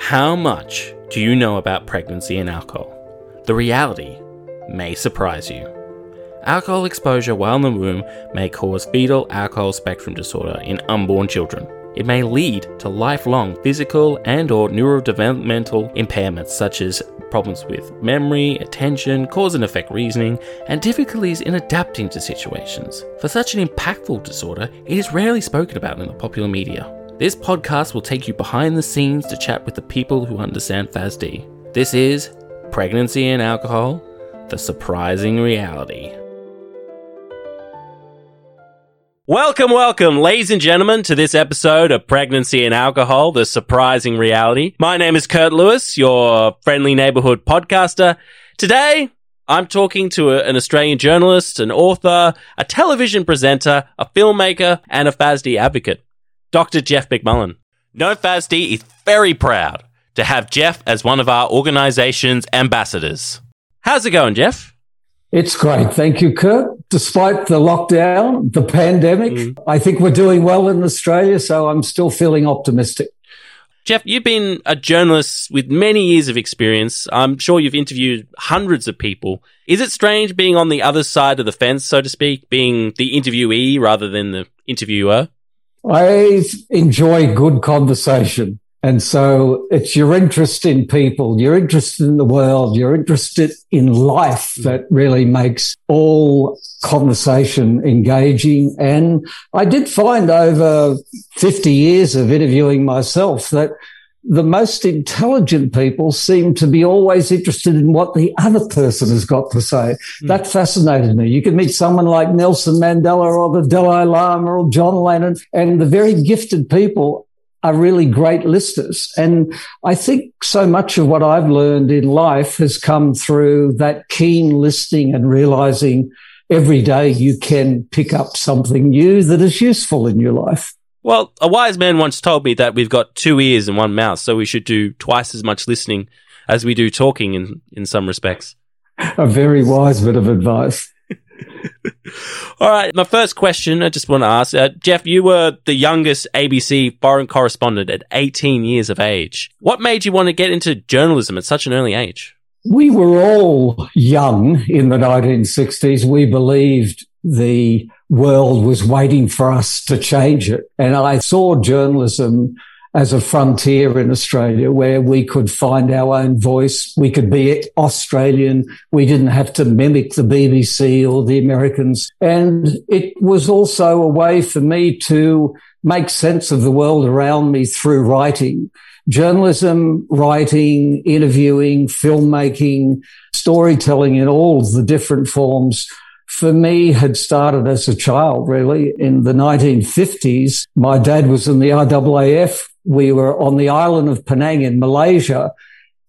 How much do you know about pregnancy and alcohol? The reality may surprise you. Alcohol exposure while in the womb may cause fetal alcohol spectrum disorder in unborn children. It may lead to lifelong physical and or neurodevelopmental impairments such as problems with memory, attention, cause and effect reasoning, and difficulties in adapting to situations. For such an impactful disorder, it is rarely spoken about in the popular media. This podcast will take you behind the scenes to chat with the people who understand FASD. This is Pregnancy and Alcohol The Surprising Reality. Welcome, welcome, ladies and gentlemen, to this episode of Pregnancy and Alcohol, the surprising reality. My name is Kurt Lewis, your friendly neighborhood podcaster. Today, I'm talking to a, an Australian journalist, an author, a television presenter, a filmmaker, and a FASD advocate. Dr. Jeff McMullen. NOFASD is very proud to have Jeff as one of our organization's ambassadors. How's it going, Jeff? It's great. Thank you, Kurt. Despite the lockdown, the pandemic, mm. I think we're doing well in Australia, so I'm still feeling optimistic. Jeff, you've been a journalist with many years of experience. I'm sure you've interviewed hundreds of people. Is it strange being on the other side of the fence, so to speak, being the interviewee rather than the interviewer? I enjoy good conversation. And so it's your interest in people, your interest in the world, your interest in life mm. that really makes all conversation engaging. And I did find over 50 years of interviewing myself that the most intelligent people seem to be always interested in what the other person has got to say. Mm. That fascinated me. You could meet someone like Nelson Mandela or the Dalai Lama or John Lennon, and the very gifted people are really great listeners. And I think so much of what I've learned in life has come through that keen listening and realizing every day you can pick up something new that is useful in your life. Well, a wise man once told me that we've got two ears and one mouth, so we should do twice as much listening as we do talking in, in some respects. A very wise bit of advice. All right, my first question I just want to ask uh, Jeff, you were the youngest ABC foreign correspondent at 18 years of age. What made you want to get into journalism at such an early age? We were all young in the 1960s. We believed the world was waiting for us to change it. And I saw journalism as a frontier in Australia where we could find our own voice. We could be Australian. We didn't have to mimic the BBC or the Americans. And it was also a way for me to make sense of the world around me through writing. Journalism, writing, interviewing, filmmaking, storytelling in all the different forms for me had started as a child, really. In the 1950s, my dad was in the RAAF. We were on the island of Penang in Malaysia.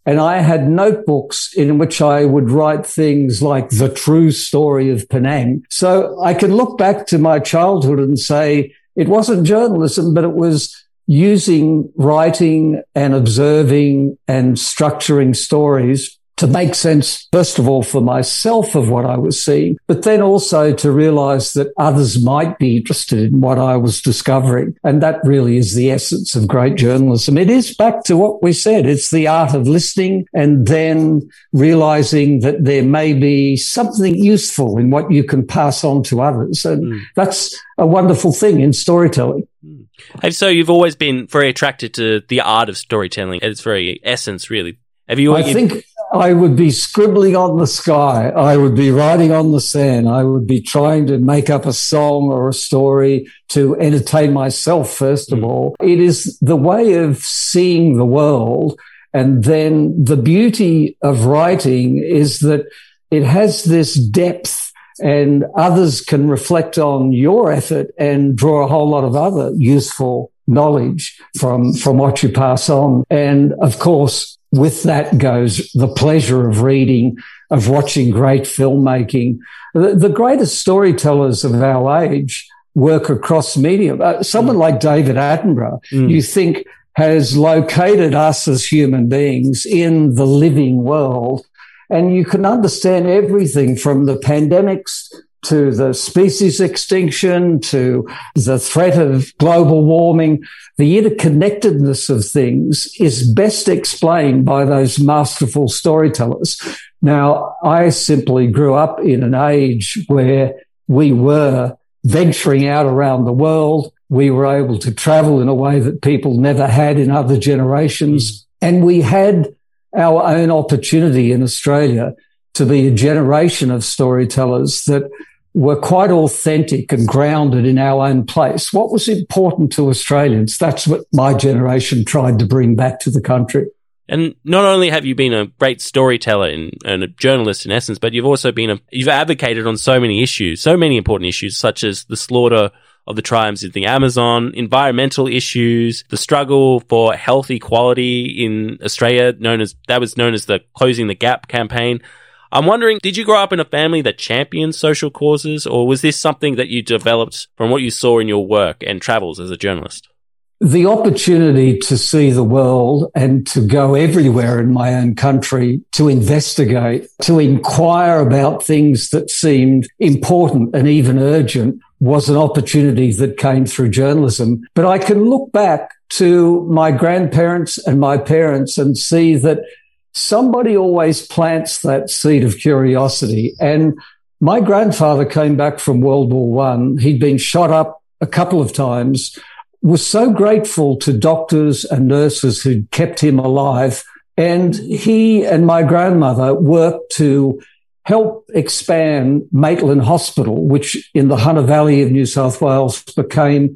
And I had notebooks in which I would write things like the true story of Penang. So I can look back to my childhood and say it wasn't journalism, but it was using writing and observing and structuring stories to make sense, first of all, for myself of what I was seeing, but then also to realize that others might be interested in what I was discovering. And that really is the essence of great journalism. It is back to what we said. It's the art of listening and then realizing that there may be something useful in what you can pass on to others. And mm. that's a wonderful thing in storytelling. Mm. And so you've always been very attracted to the art of storytelling at its very essence, really. Have you? I think I would be scribbling on the sky. I would be writing on the sand. I would be trying to make up a song or a story to entertain myself, first of mm. all. It is the way of seeing the world. And then the beauty of writing is that it has this depth and others can reflect on your effort and draw a whole lot of other useful knowledge from, from what you pass on. And of course, with that goes the pleasure of reading, of watching great filmmaking. The, the greatest storytellers of our age work across media. Uh, someone mm. like David Attenborough, mm. you think has located us as human beings in the living world. And you can understand everything from the pandemics to the species extinction, to the threat of global warming, the interconnectedness of things is best explained by those masterful storytellers. Now, I simply grew up in an age where we were venturing out around the world. We were able to travel in a way that people never had in other generations. Mm. And we had our own opportunity in Australia to be a generation of storytellers that were quite authentic and grounded in our own place. What was important to Australians? That's what my generation tried to bring back to the country. And not only have you been a great storyteller and, and, a journalist in essence, but you've also been a, you've advocated on so many issues, so many important issues, such as the slaughter of the tribes in the Amazon, environmental issues, the struggle for health equality in Australia, known as, that was known as the Closing the Gap campaign. I'm wondering, did you grow up in a family that championed social causes, or was this something that you developed from what you saw in your work and travels as a journalist? the opportunity to see the world and to go everywhere in my own country to investigate, to inquire about things that seemed important and even urgent was an opportunity that came through journalism. But I can look back to my grandparents and my parents and see that somebody always plants that seed of curiosity. And my grandfather came back from World War One. He'd been shot up a couple of times was so grateful to doctors and nurses who'd kept him alive. And he and my grandmother worked to help expand Maitland Hospital, which in the Hunter Valley of New South Wales became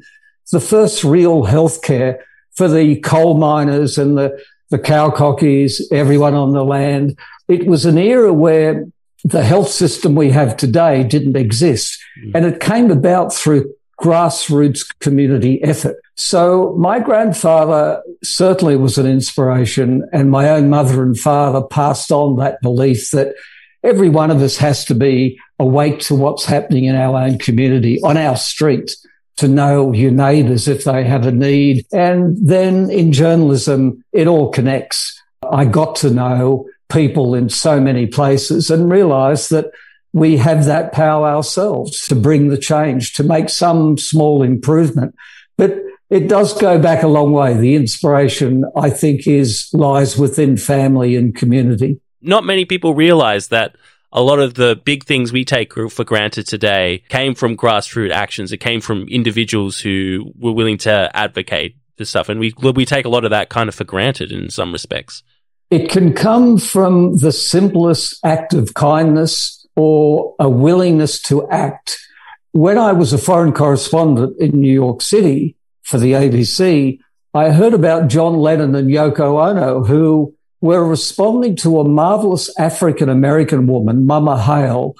the first real healthcare for the coal miners and the, the cow cockies, everyone on the land. It was an era where the health system we have today didn't exist. Mm. And it came about through grassroots community effort. So my grandfather certainly was an inspiration and my own mother and father passed on that belief that every one of us has to be awake to what's happening in our own community, on our street, to know your neighbours if they have a need. And then in journalism, it all connects. I got to know people in so many places and realised that we have that power ourselves to bring the change, to make some small improvement. But it does go back a long way. The inspiration, I think, is lies within family and community. Not many people realize that a lot of the big things we take for granted today came from grassroots actions. It came from individuals who were willing to advocate for stuff. And we, we take a lot of that kind of for granted in some respects. It can come from the simplest act of kindness or a willingness to act. When I was a foreign correspondent in New York City for the ABC, I heard about John Lennon and Yoko Ono, who were responding to a marvelous African American woman, Mama Hale,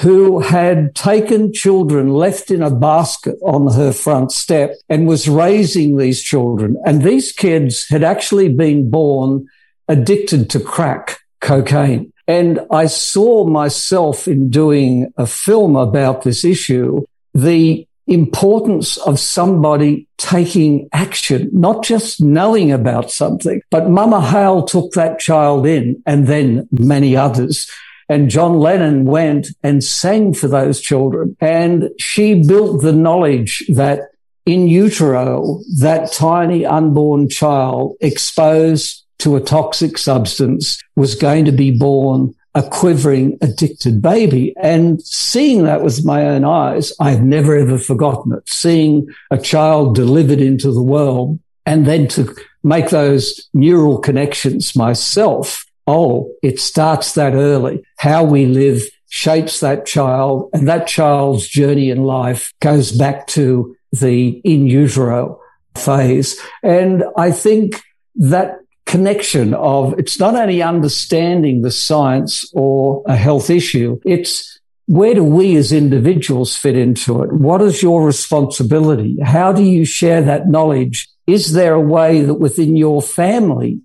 who had taken children left in a basket on her front step and was raising these children. And these kids had actually been born addicted to crack cocaine. And I saw myself in doing a film about this issue, the importance of somebody taking action, not just knowing about something. But Mama Hale took that child in and then many others. And John Lennon went and sang for those children. And she built the knowledge that in utero, that tiny unborn child exposed to a toxic substance was going to be born a quivering, addicted baby. And seeing that with my own eyes, I've never ever forgotten it. Seeing a child delivered into the world and then to make those neural connections myself. Oh, it starts that early. How we live shapes that child and that child's journey in life goes back to the in utero phase. And I think that connection of it's not only understanding the science or a health issue, it's where do we as individuals fit into it? What is your responsibility? How do you share that knowledge? Is there a way that within your family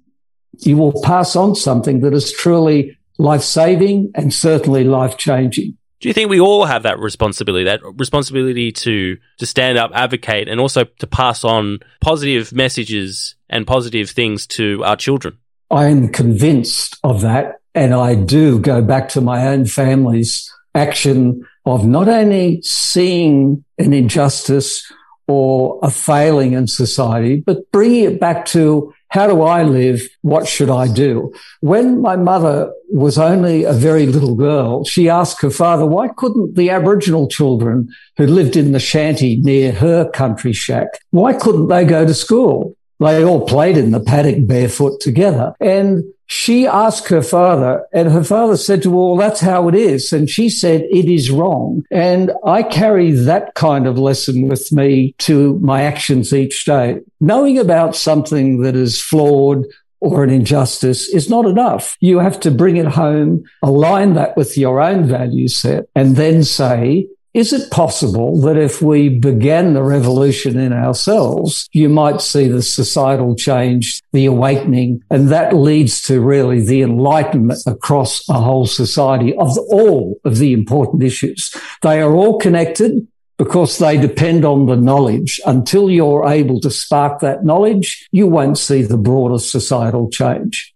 you will pass on something that is truly life saving and certainly life changing? Do you think we all have that responsibility, that responsibility to, to stand up, advocate, and also to pass on positive messages and positive things to our children? I am convinced of that. And I do go back to my own family's action of not only seeing an injustice or a failing in society, but bringing it back to how do I live? What should I do? When my mother was only a very little girl, she asked her father, why couldn't the Aboriginal children who lived in the shanty near her country shack, why couldn't they go to school? They all played in the paddock barefoot together. And she asked her father, and her father said to her, Well, that's how it is. And she said, It is wrong. And I carry that kind of lesson with me to my actions each day. Knowing about something that is flawed or an injustice is not enough. You have to bring it home, align that with your own value set, and then say, is it possible that if we began the revolution in ourselves, you might see the societal change, the awakening, and that leads to really the enlightenment across a whole society of all of the important issues. They are all connected because they depend on the knowledge. Until you're able to spark that knowledge, you won't see the broader societal change.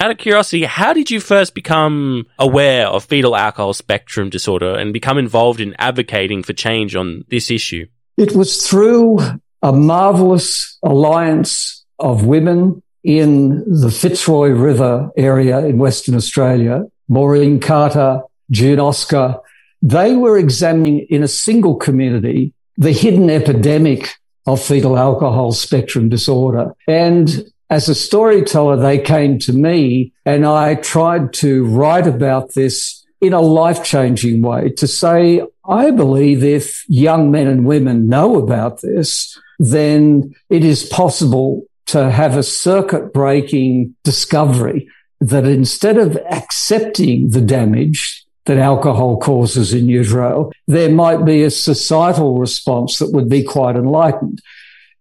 Out of curiosity, how did you first become aware of fetal alcohol spectrum disorder and become involved in advocating for change on this issue? It was through a marvelous alliance of women in the Fitzroy River area in Western Australia, Maureen Carter, June Oscar. They were examining in a single community the hidden epidemic of fetal alcohol spectrum disorder. And as a storyteller, they came to me and I tried to write about this in a life changing way to say, I believe if young men and women know about this, then it is possible to have a circuit breaking discovery that instead of accepting the damage that alcohol causes in utero, there might be a societal response that would be quite enlightened.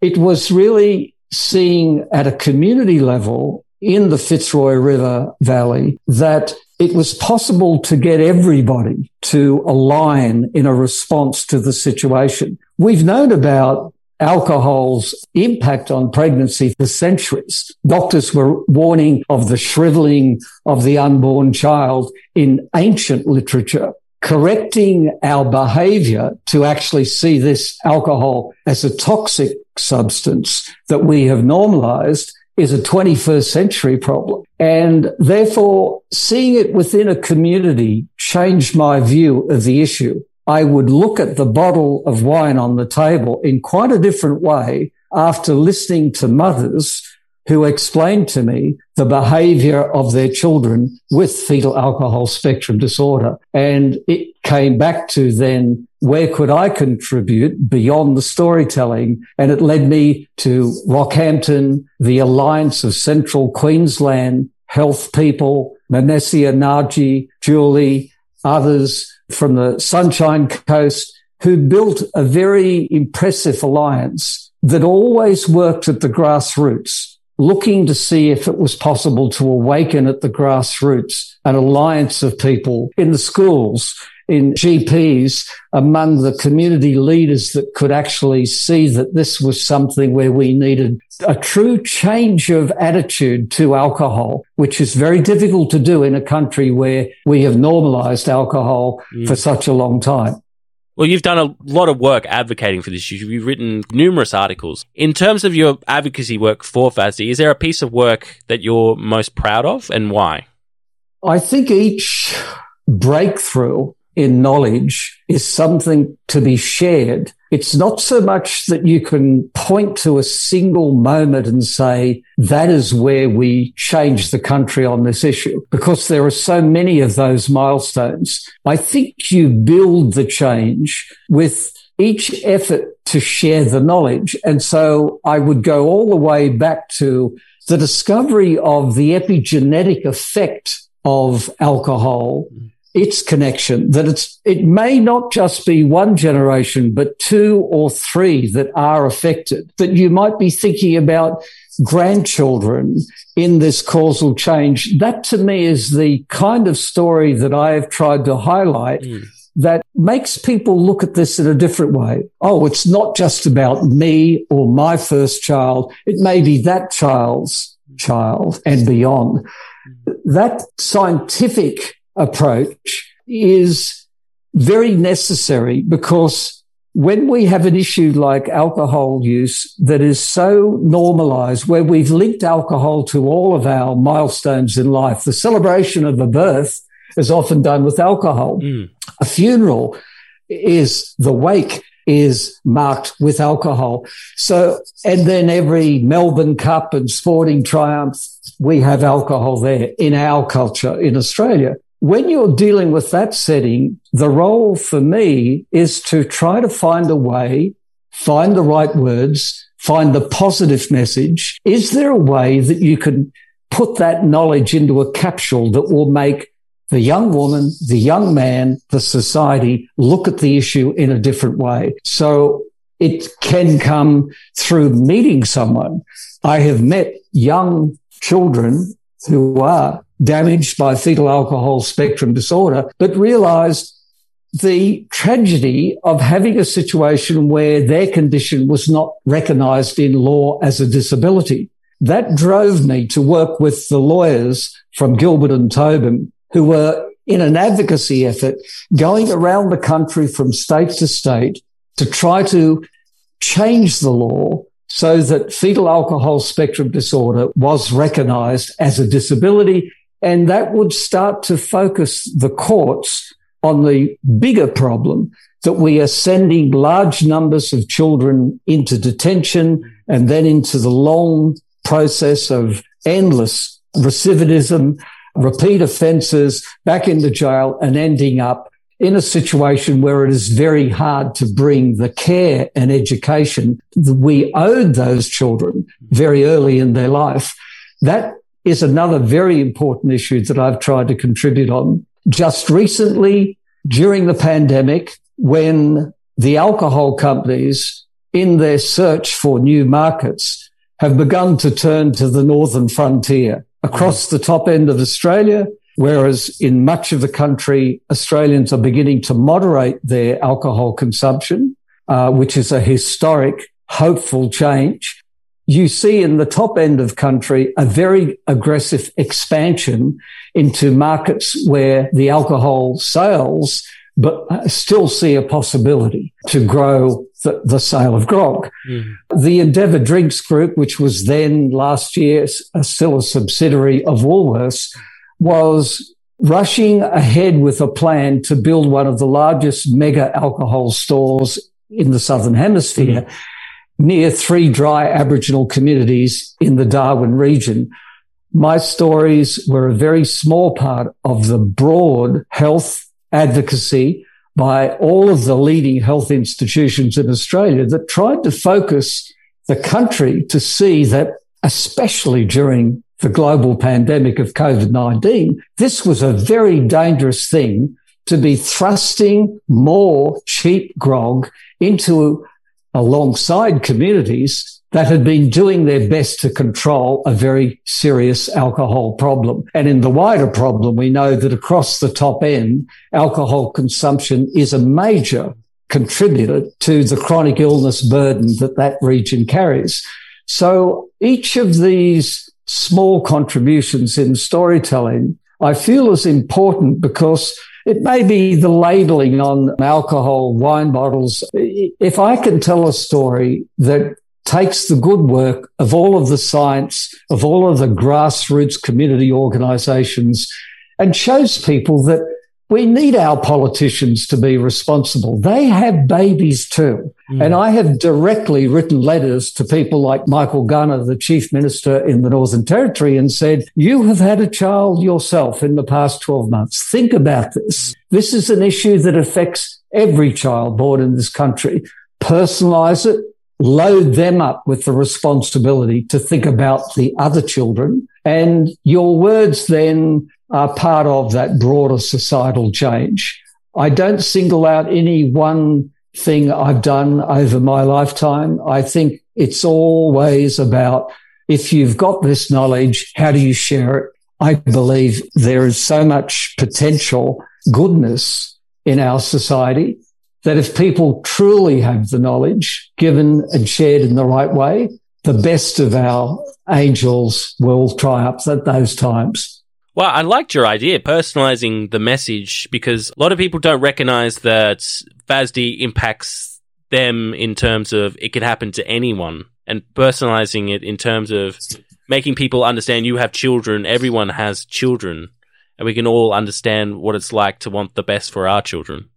It was really seeing at a community level in the Fitzroy River Valley that it was possible to get everybody to align in a response to the situation. We've known about alcohol's impact on pregnancy for centuries. Doctors were warning of the shriveling of the unborn child in ancient literature correcting our behavior to actually see this alcohol as a toxic substance that we have normalized is a 21st century problem. And therefore, seeing it within a community changed my view of the issue. I would look at the bottle of wine on the table in quite a different way after listening to mothers who explained to me the behavior of their children with fetal alcohol spectrum disorder. And it came back to then where could I contribute beyond the storytelling? And it led me to Rockhampton, the Alliance of Central Queensland Health People, Manesia Naji, Julie, others from the Sunshine Coast who built a very impressive alliance that always worked at the grassroots looking to see if it was possible to awaken at the grassroots an alliance of people in the schools, in GPs, among the community leaders that could actually see that this was something where we needed a true change of attitude to alcohol, which is very difficult to do in a country where we have normalized alcohol mm. for such a long time. Well, you've done a lot of work advocating for this. You've written numerous articles. In terms of your advocacy work for FASD, is there a piece of work that you're most proud of and why? I think each breakthrough in knowledge is something to be shared. It's not so much that you can point to a single moment and say, that is where we change the country on this issue, because there are so many of those milestones. I think you build the change with each effort to share the knowledge. And so I would go all the way back to the discovery of the epigenetic effect of alcohol its connection that it's it may not just be one generation but two or three that are affected that you might be thinking about grandchildren in this causal change. That to me is the kind of story that I have tried to highlight mm. that makes people look at this in a different way. Oh it's not just about me or my first child. It may be that child's child and beyond. That scientific approach is very necessary because when we have an issue like alcohol use that is so normalized, where we've linked alcohol to all of our milestones in life, the celebration of a birth is often done with alcohol. Mm. A funeral is the wake is marked with alcohol. So, and then every Melbourne Cup and sporting triumph, we have alcohol there in our culture in Australia. When you're dealing with that setting, the role for me is to try to find a way, find the right words, find the positive message. Is there a way that you can put that knowledge into a capsule that will make the young woman, the young man, the society look at the issue in a different way. So it can come through meeting someone. I have met young children who are damaged by fetal alcohol spectrum disorder, but realized the tragedy of having a situation where their condition was not recognized in law as a disability. That drove me to work with the lawyers from Gilbert and Tobin who were in an advocacy effort going around the country from state to state to try to change the law so that fetal alcohol spectrum disorder was recognized as a disability. And that would start to focus the courts on the bigger problem that we are sending large numbers of children into detention and then into the long process of endless recidivism repeat offences, back into jail and ending up in a situation where it is very hard to bring the care and education that we owed those children very early in their life. That is another very important issue that I've tried to contribute on. Just recently, during the pandemic, when the alcohol companies in their search for new markets have begun to turn to the northern frontier across the top end of Australia, whereas in much of the country, Australians are beginning to moderate their alcohol consumption, uh, which is a historic, hopeful change. You see in the top end of country a very aggressive expansion into markets where the alcohol sales but still see a possibility to grow the, the sale of grog. Mm. The Endeavour Drinks Group, which was then last year still a subsidiary of Woolworths, was rushing ahead with a plan to build one of the largest mega alcohol stores in the Southern Hemisphere mm. Near three dry Aboriginal communities in the Darwin region. My stories were a very small part of the broad health advocacy by all of the leading health institutions in Australia that tried to focus the country to see that, especially during the global pandemic of COVID-19, this was a very dangerous thing to be thrusting more cheap grog into alongside communities that had been doing their best to control a very serious alcohol problem. And in the wider problem, we know that across the top end, alcohol consumption is a major contributor to the chronic illness burden that that region carries. So each of these small contributions in storytelling, I feel is important because it may be the labeling on alcohol wine bottles. If I can tell a story that takes the good work of all of the science, of all of the grassroots community organizations and shows people that we need our politicians to be responsible. They have babies too. Mm. And I have directly written letters to people like Michael Gunner, the chief minister in the Northern Territory, and said, you have had a child yourself in the past 12 months. Think about this. This is an issue that affects every child born in this country. Personalize it, load them up with the responsibility to think about the other children. And your words then are part of that broader societal change. I don't single out any one thing I've done over my lifetime. I think it's always about if you've got this knowledge, how do you share it? I believe there is so much potential goodness in our society that if people truly have the knowledge given and shared in the right way, the best of our angels will triumph at those times. Well, I liked your idea, personalizing the message, because a lot of people don't recognize that FASD impacts them in terms of it could happen to anyone, and personalizing it in terms of making people understand you have children, everyone has children, and we can all understand what it's like to want the best for our children.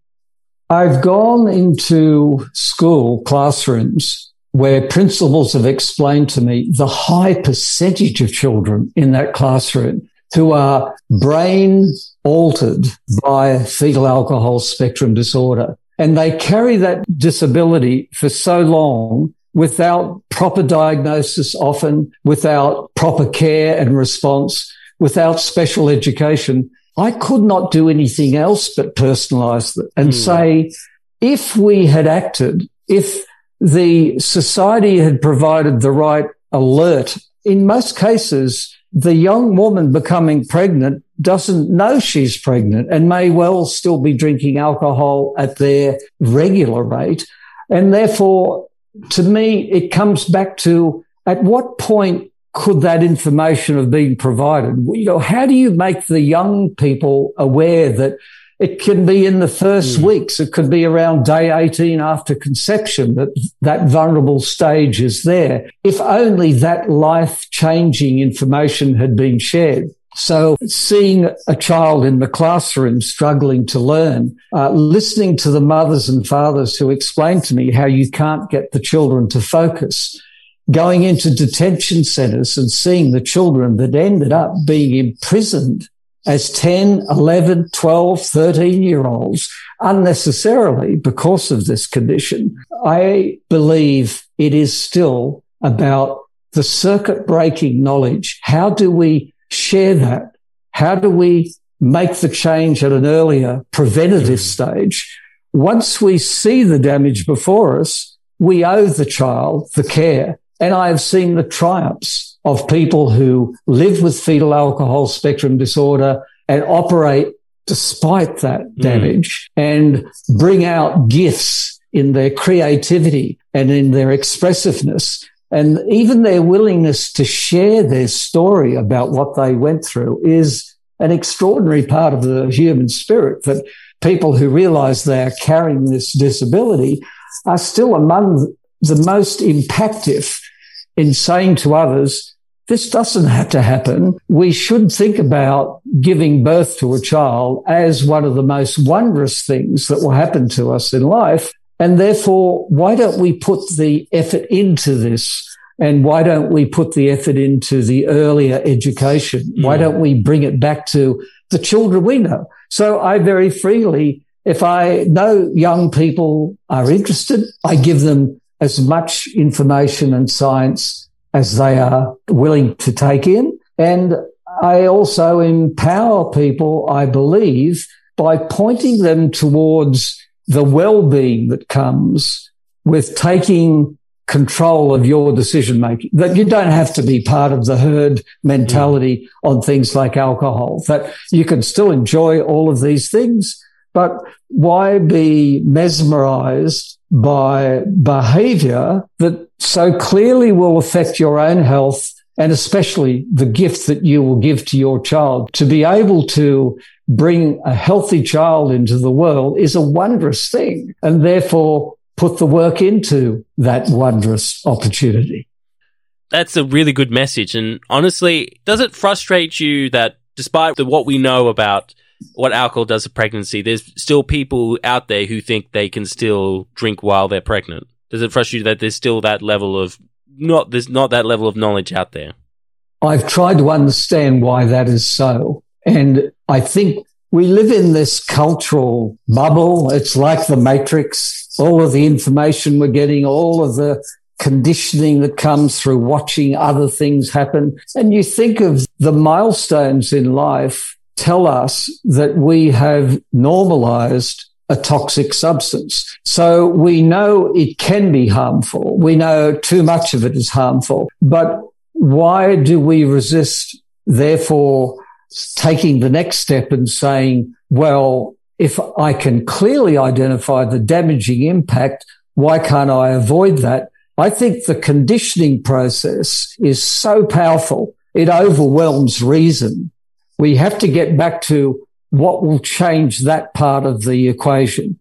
I've gone into school classrooms where principals have explained to me the high percentage of children in that classroom who are brain altered by fetal alcohol spectrum disorder. And they carry that disability for so long without proper diagnosis, often without proper care and response, without special education. I could not do anything else but personalize it and mm. say, if we had acted, if the society had provided the right alert, in most cases, the young woman becoming pregnant doesn't know she's pregnant and may well still be drinking alcohol at their regular rate. And therefore, to me, it comes back to at what point could that information have been provided? You know, how do you make the young people aware that it can be in the first mm. weeks. It could be around day 18 after conception that that vulnerable stage is there. If only that life changing information had been shared. So seeing a child in the classroom struggling to learn, uh, listening to the mothers and fathers who explain to me how you can't get the children to focus, going into detention centers and seeing the children that ended up being imprisoned as 10, 11, 12, 13 year olds unnecessarily because of this condition. I believe it is still about the circuit breaking knowledge. How do we share that? How do we make the change at an earlier preventative mm-hmm. stage? Once we see the damage before us, we owe the child the care. And I have seen the triumphs of people who live with fetal alcohol spectrum disorder and operate despite that mm. damage mm. and bring out gifts in their creativity and in their expressiveness and even their willingness to share their story about what they went through is an extraordinary part of the human spirit that people who realize they are carrying this disability are still among the most impactful in saying to others, this doesn't have to happen. We should think about giving birth to a child as one of the most wondrous things that will happen to us in life. And therefore, why don't we put the effort into this? And why don't we put the effort into the earlier education? Why hmm. don't we bring it back to the children we know? So I very freely, if I know young people are interested, I give them as much information and science as they are willing to take in. And I also empower people, I believe, by pointing them towards the well-being that comes with taking control of your decision making, that you don't have to be part of the herd mentality mm. on things like alcohol, that you can still enjoy all of these things, but why be mesmerized by behavior that so clearly will affect your own health and especially the gift that you will give to your child to be able to bring a healthy child into the world is a wondrous thing and therefore put the work into that wondrous opportunity. That's a really good message. And honestly, does it frustrate you that despite the, what we know about what alcohol does to pregnancy, there's still people out there who think they can still drink while they're pregnant? Does it frustrate you that there's still that level of not there's not that level of knowledge out there? I've tried to understand why that is so. And I think we live in this cultural bubble. It's like the matrix. All of the information we're getting, all of the conditioning that comes through watching other things happen. And you think of the milestones in life tell us that we have normalized a toxic substance. So we know it can be harmful. We know too much of it is harmful, but why do we resist therefore taking the next step and saying, well, if I can clearly identify the damaging impact, why can't I avoid that? I think the conditioning process is so powerful. It overwhelms reason we have to get back to what will change that part of the equation.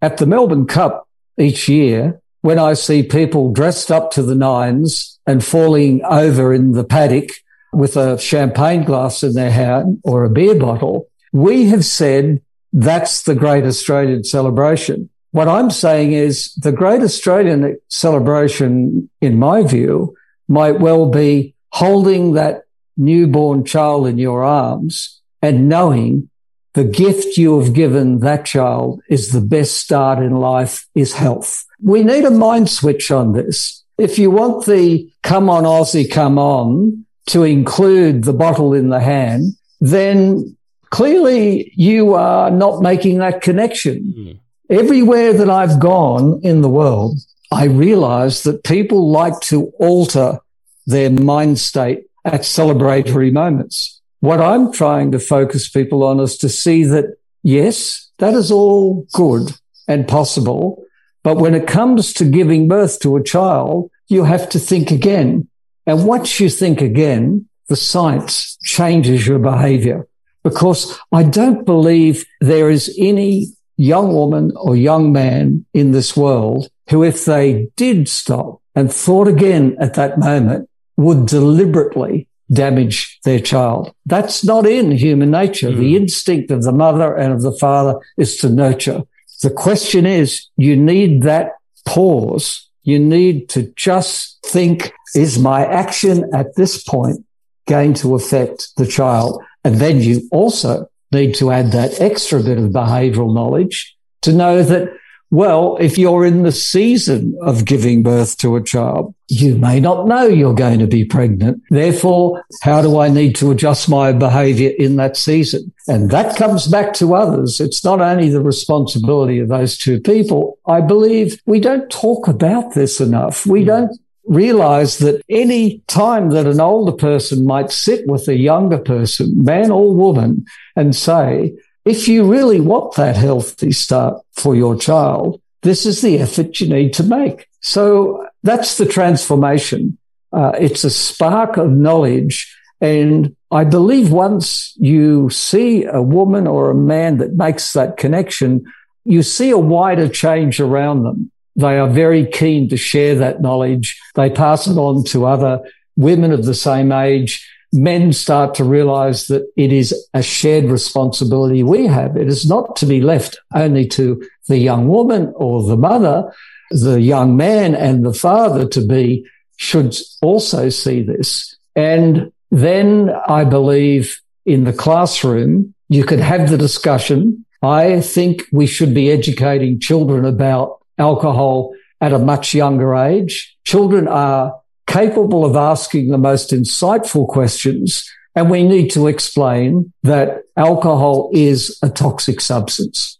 At the Melbourne Cup each year, when I see people dressed up to the nines and falling over in the paddock with a champagne glass in their hand or a beer bottle, we have said that's the great Australian celebration. What I'm saying is the great Australian celebration, in my view, might well be holding that newborn child in your arms and knowing the gift you have given that child is the best start in life is health. We need a mind switch on this. If you want the come on Aussie, come on to include the bottle in the hand, then clearly you are not making that connection. Mm. Everywhere that I've gone in the world, I realize that people like to alter their mind state at celebratory moments. What I'm trying to focus people on is to see that, yes, that is all good and possible. But when it comes to giving birth to a child, you have to think again. And once you think again, the science changes your behavior because I don't believe there is any young woman or young man in this world who, if they did stop and thought again at that moment, would deliberately damage their child. That's not in human nature. Mm. The instinct of the mother and of the father is to nurture. The question is, you need that pause. You need to just think, is my action at this point going to affect the child? And then you also need to add that extra bit of behavioral knowledge to know that, well, if you're in the season of giving birth to a child, you may not know you're going to be pregnant. Therefore, how do I need to adjust my behavior in that season? And that comes back to others. It's not only the responsibility of those two people. I believe we don't talk about this enough. We hmm. don't realize that any time that an older person might sit with a younger person, man or woman, and say, if you really want that healthy start for your child, this is the effort you need to make. So that's the transformation. Uh, it's a spark of knowledge. And I believe once you see a woman or a man that makes that connection, you see a wider change around them. They are very keen to share that knowledge. They pass it on to other women of the same age. Men start to realize that it is a shared responsibility we have. It is not to be left only to the young woman or the mother. The young man and the father to be should also see this. And then I believe in the classroom, you could have the discussion. I think we should be educating children about alcohol at a much younger age. Children are capable of asking the most insightful questions. And we need to explain that alcohol is a toxic substance.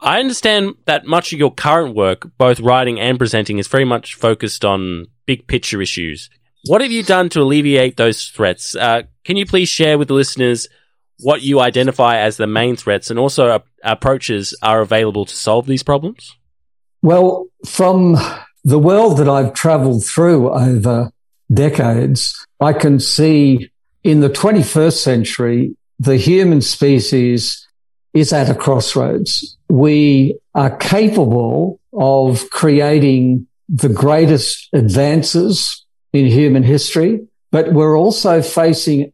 I understand that much of your current work, both writing and presenting, is very much focused on big picture issues. What have you done to alleviate those threats? Uh, can you please share with the listeners what you identify as the main threats and also uh, approaches are available to solve these problems? Well, from the world that I've traveled through over decades, I can see in the 21st century, the human species is at a crossroads. We are capable of creating the greatest advances in human history, but we're also facing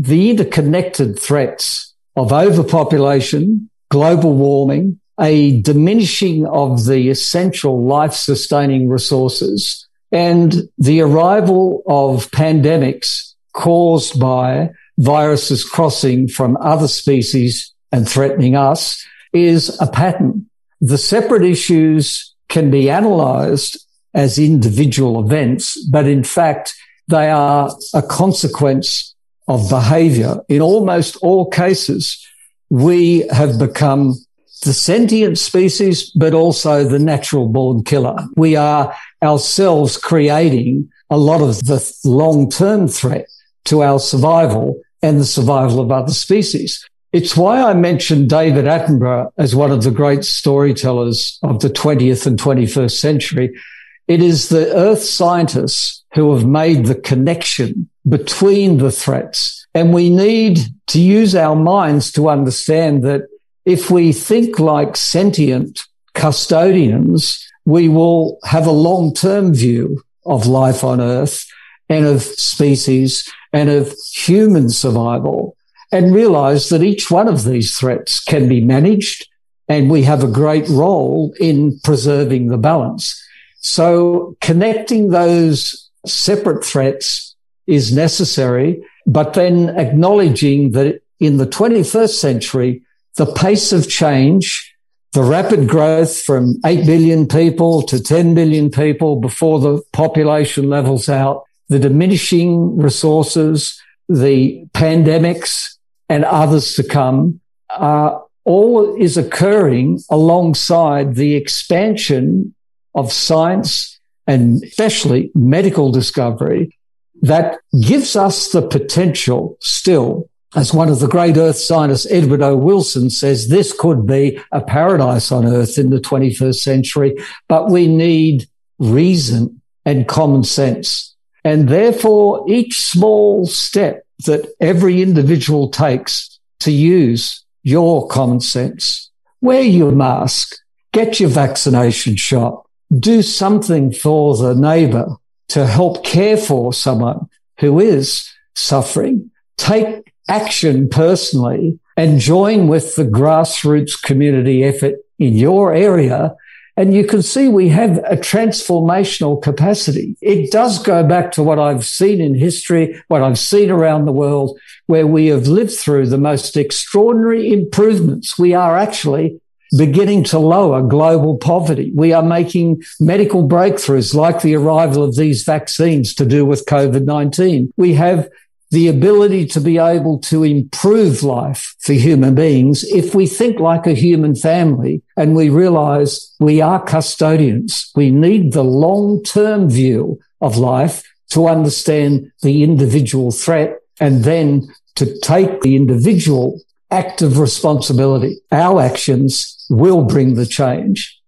the interconnected threats of overpopulation, global warming, a diminishing of the essential life sustaining resources and the arrival of pandemics caused by viruses crossing from other species and threatening us is a pattern. The separate issues can be analyzed as individual events, but in fact, they are a consequence of behavior. In almost all cases, we have become the sentient species, but also the natural born killer. We are ourselves creating a lot of the long term threat to our survival and the survival of other species. It's why I mentioned David Attenborough as one of the great storytellers of the 20th and 21st century. It is the earth scientists who have made the connection between the threats. And we need to use our minds to understand that if we think like sentient custodians, we will have a long-term view of life on earth and of species and of human survival and realize that each one of these threats can be managed and we have a great role in preserving the balance. So connecting those separate threats is necessary, but then acknowledging that in the 21st century, the pace of change, the rapid growth from 8 billion people to 10 billion people before the population levels out, the diminishing resources, the pandemics and others to come, uh, all is occurring alongside the expansion of science and especially medical discovery that gives us the potential still as one of the great earth scientists, Edward O. Wilson says, this could be a paradise on earth in the 21st century, but we need reason and common sense. And therefore, each small step that every individual takes to use your common sense, wear your mask, get your vaccination shot, do something for the neighbor to help care for someone who is suffering. Take action personally and join with the grassroots community effort in your area. And you can see we have a transformational capacity. It does go back to what I've seen in history, what I've seen around the world, where we have lived through the most extraordinary improvements. We are actually beginning to lower global poverty. We are making medical breakthroughs like the arrival of these vaccines to do with COVID-19. We have the ability to be able to improve life for human beings if we think like a human family and we realize we are custodians. We need the long-term view of life to understand the individual threat and then to take the individual active responsibility. Our actions will bring the change.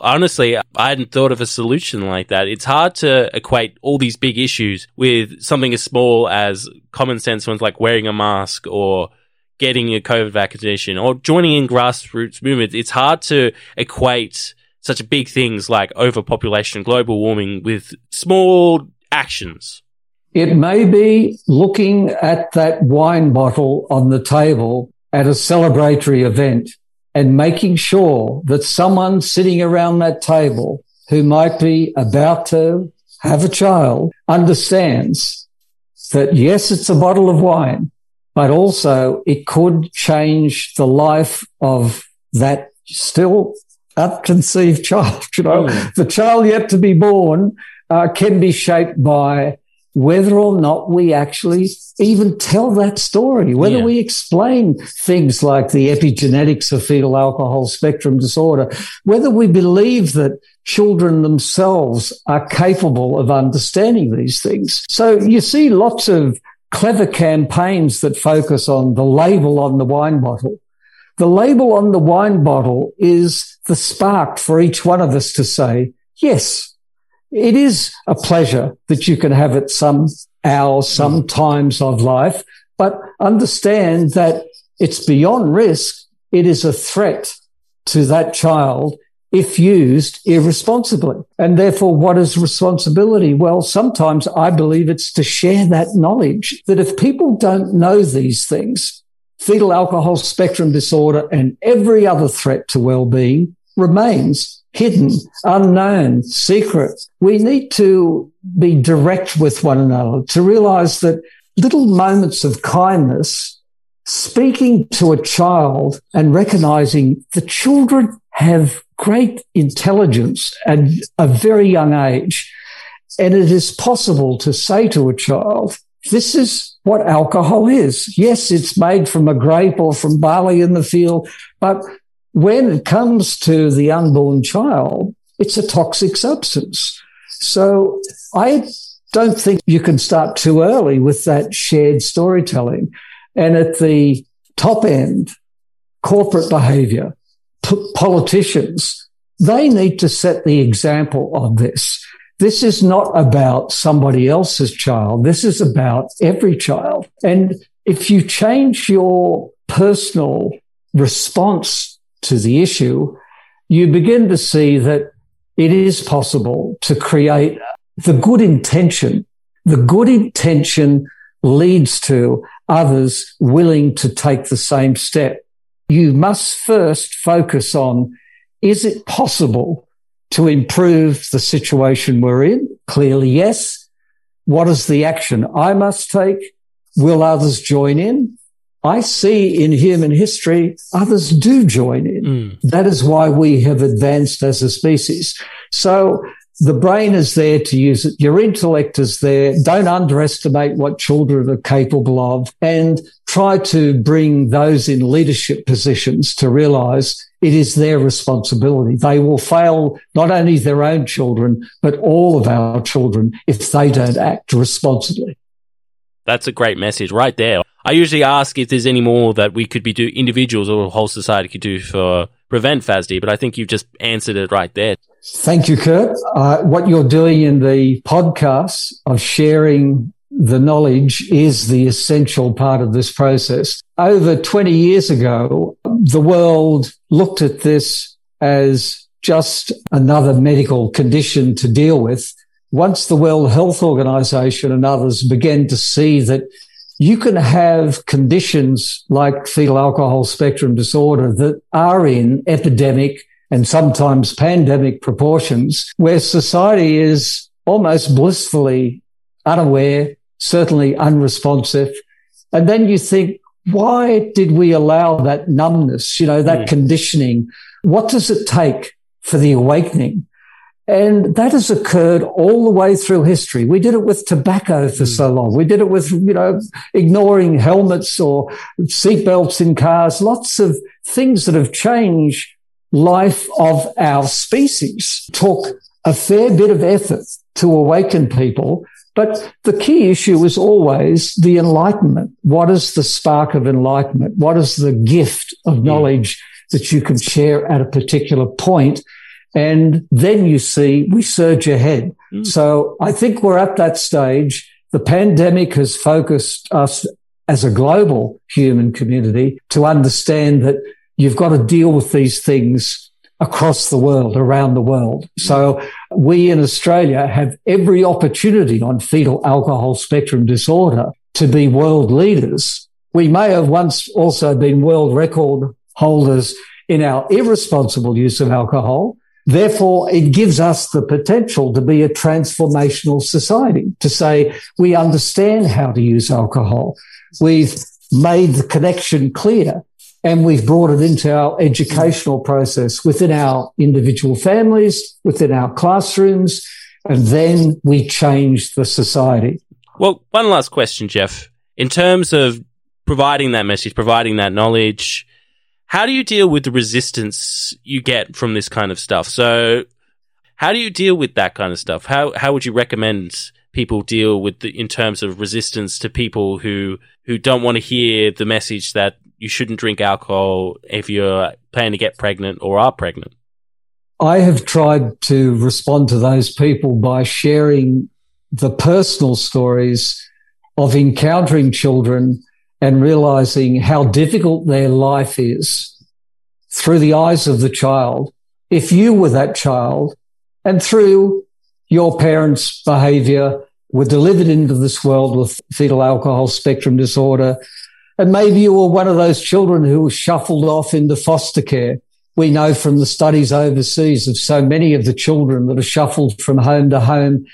Honestly, I hadn't thought of a solution like that. It's hard to equate all these big issues with something as small as common sense ones like wearing a mask or getting a COVID vaccination or joining in grassroots movements. It's hard to equate such big things like overpopulation, global warming with small actions. It may be looking at that wine bottle on the table at a celebratory event and making sure that someone sitting around that table who might be about to have a child understands that yes, it's a bottle of wine, but also it could change the life of that still unconceived child. You know, mm. the child yet to be born uh, can be shaped by whether or not we actually even tell that story, whether yeah. we explain things like the epigenetics of fetal alcohol spectrum disorder, whether we believe that children themselves are capable of understanding these things. So you see lots of clever campaigns that focus on the label on the wine bottle. The label on the wine bottle is the spark for each one of us to say, yes, it is a pleasure that you can have at some hours, some mm. times of life, but understand that it's beyond risk. It is a threat to that child if used irresponsibly. And therefore, what is responsibility? Well, sometimes I believe it's to share that knowledge that if people don't know these things, fetal alcohol spectrum disorder and every other threat to well-being remains hidden, unknown, secret. We need to be direct with one another to realize that little moments of kindness, speaking to a child and recognizing the children have great intelligence at a very young age. And it is possible to say to a child, this is what alcohol is. Yes, it's made from a grape or from barley in the field, but when it comes to the unborn child, it's a toxic substance. So I don't think you can start too early with that shared storytelling. And at the top end, corporate behavior, p- politicians, they need to set the example of this. this is not about somebody else's child. This is about every child. And if you change your personal response to the issue, you begin to see that it is possible to create the good intention. The good intention leads to others willing to take the same step. You must first focus on, is it possible to improve the situation we're in? Clearly, yes. What is the action I must take? Will others join in? I see in human history, others do join in. Mm. That is why we have advanced as a species. So the brain is there to use it. Your intellect is there. Don't underestimate what children are capable of and try to bring those in leadership positions to realize it is their responsibility. They will fail not only their own children, but all of our children if they don't act responsibly. That's a great message right there. I usually ask if there's any more that we could be do individuals or whole society could do for prevent FASD, but I think you've just answered it right there. Thank you, Kurt. Uh, what you're doing in the podcast of sharing the knowledge is the essential part of this process. Over 20 years ago, the world looked at this as just another medical condition to deal with. Once the World Health Organization and others began to see that you can have conditions like fetal alcohol spectrum disorder that are in epidemic and sometimes pandemic proportions where society is almost blissfully unaware, certainly unresponsive. And then you think, why did we allow that numbness, you know, that mm. conditioning? What does it take for the awakening? And that has occurred all the way through history. We did it with tobacco for mm. so long. We did it with, you know, ignoring helmets or seatbelts in cars, lots of things that have changed life of our species took a fair bit of effort to awaken people. But the key issue is always the enlightenment. What is the spark of enlightenment? What is the gift of knowledge that you can share at a particular point? And then you see we surge ahead. Mm. So I think we're at that stage. The pandemic has focused us as a global human community to understand that you've got to deal with these things across the world, around the world. So we in Australia have every opportunity on fetal alcohol spectrum disorder to be world leaders. We may have once also been world record holders in our irresponsible use of alcohol. Therefore, it gives us the potential to be a transformational society, to say we understand how to use alcohol. We've made the connection clear and we've brought it into our educational process within our individual families, within our classrooms, and then we change the society. Well, one last question, Jeff. In terms of providing that message, providing that knowledge, how do you deal with the resistance you get from this kind of stuff? So, how do you deal with that kind of stuff? How how would you recommend people deal with the, in terms of resistance to people who who don't want to hear the message that you shouldn't drink alcohol if you're planning to get pregnant or are pregnant? I have tried to respond to those people by sharing the personal stories of encountering children and realizing how difficult their life is through the eyes of the child. If you were that child and through your parents' behavior were delivered into this world with fetal alcohol spectrum disorder, and maybe you were one of those children who was shuffled off into foster care. We know from the studies overseas of so many of the children that are shuffled from home to home.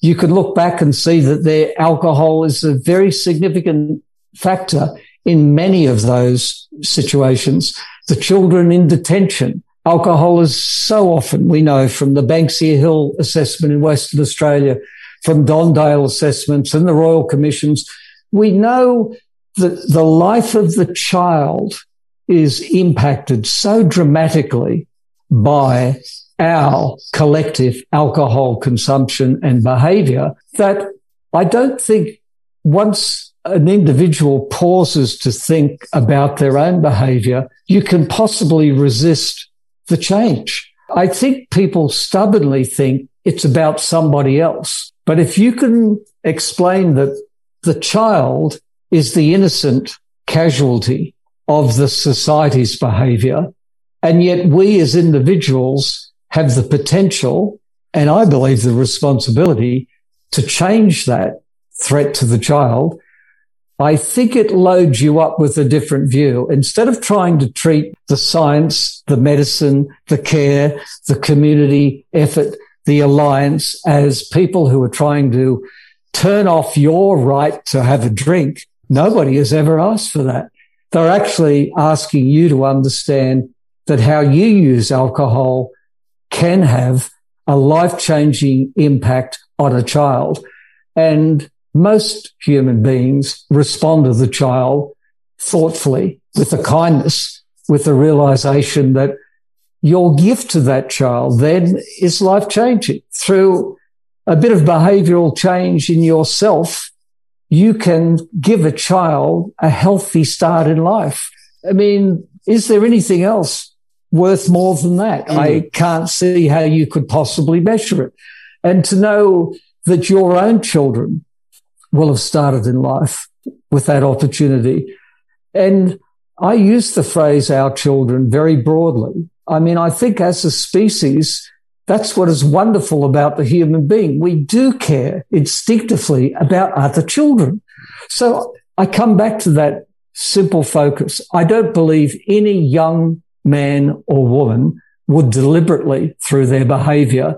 You can look back and see that their alcohol is a very significant factor in many of those situations. The children in detention, alcohol is so often, we know from the Banksia Hill assessment in Western Australia, from Don Dale assessments and the Royal Commissions, we know that the life of the child is impacted so dramatically by our collective alcohol consumption and behavior that I don't think once an individual pauses to think about their own behavior, you can possibly resist the change. I think people stubbornly think it's about somebody else. But if you can explain that the child is the innocent casualty of the society's behavior, and yet we as individuals have the potential and I believe the responsibility to change that threat to the child, I think it loads you up with a different view. Instead of trying to treat the science, the medicine, the care, the community effort, the alliance as people who are trying to turn off your right to have a drink, nobody has ever asked for that. They're actually asking you to understand that how you use alcohol can have a life changing impact on a child. And most human beings respond to the child thoughtfully with a kindness, with the realization that your gift to that child then is life changing through a bit of behavioral change in yourself. You can give a child a healthy start in life. I mean, is there anything else worth more than that. Mm. I can't see how you could possibly measure it. And to know that your own children will have started in life with that opportunity. And I use the phrase our children very broadly. I mean, I think as a species, that's what is wonderful about the human being. We do care instinctively about other children. So I come back to that simple focus. I don't believe any young man or woman would deliberately, through their behavior,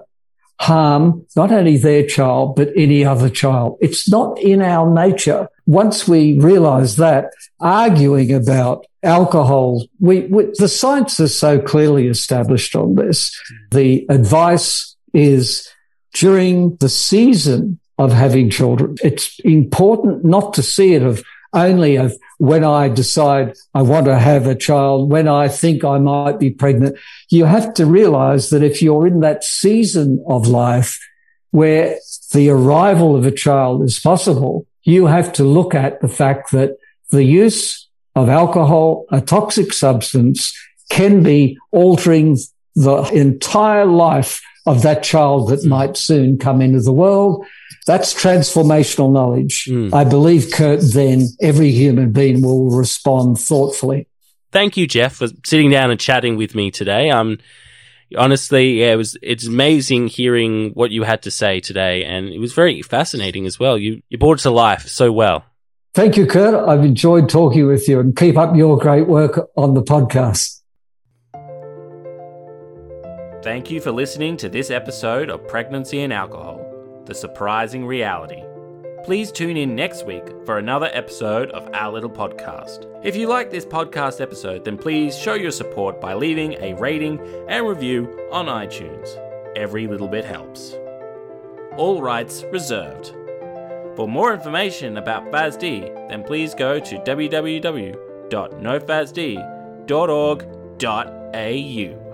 harm not only their child, but any other child. It's not in our nature. Once we realize that, arguing about alcohol, we, we, the science is so clearly established on this. The advice is during the season of having children, it's important not to see it of only of when I decide I want to have a child, when I think I might be pregnant. You have to realize that if you're in that season of life where the arrival of a child is possible, you have to look at the fact that the use of alcohol, a toxic substance, can be altering the entire life of that child that might soon come into the world. That's transformational knowledge. Mm. I believe, Kurt, then every human being will respond thoughtfully. Thank you, Jeff, for sitting down and chatting with me today. Um, honestly, yeah, it was, it's amazing hearing what you had to say today. And it was very fascinating as well. You, you brought it to life so well. Thank you, Kurt. I've enjoyed talking with you and keep up your great work on the podcast. Thank you for listening to this episode of Pregnancy and Alcohol the surprising reality. Please tune in next week for another episode of Our Little Podcast. If you like this podcast episode, then please show your support by leaving a rating and review on iTunes. Every little bit helps. All rights reserved. For more information about FASD, then please go to www.nofasd.org.au.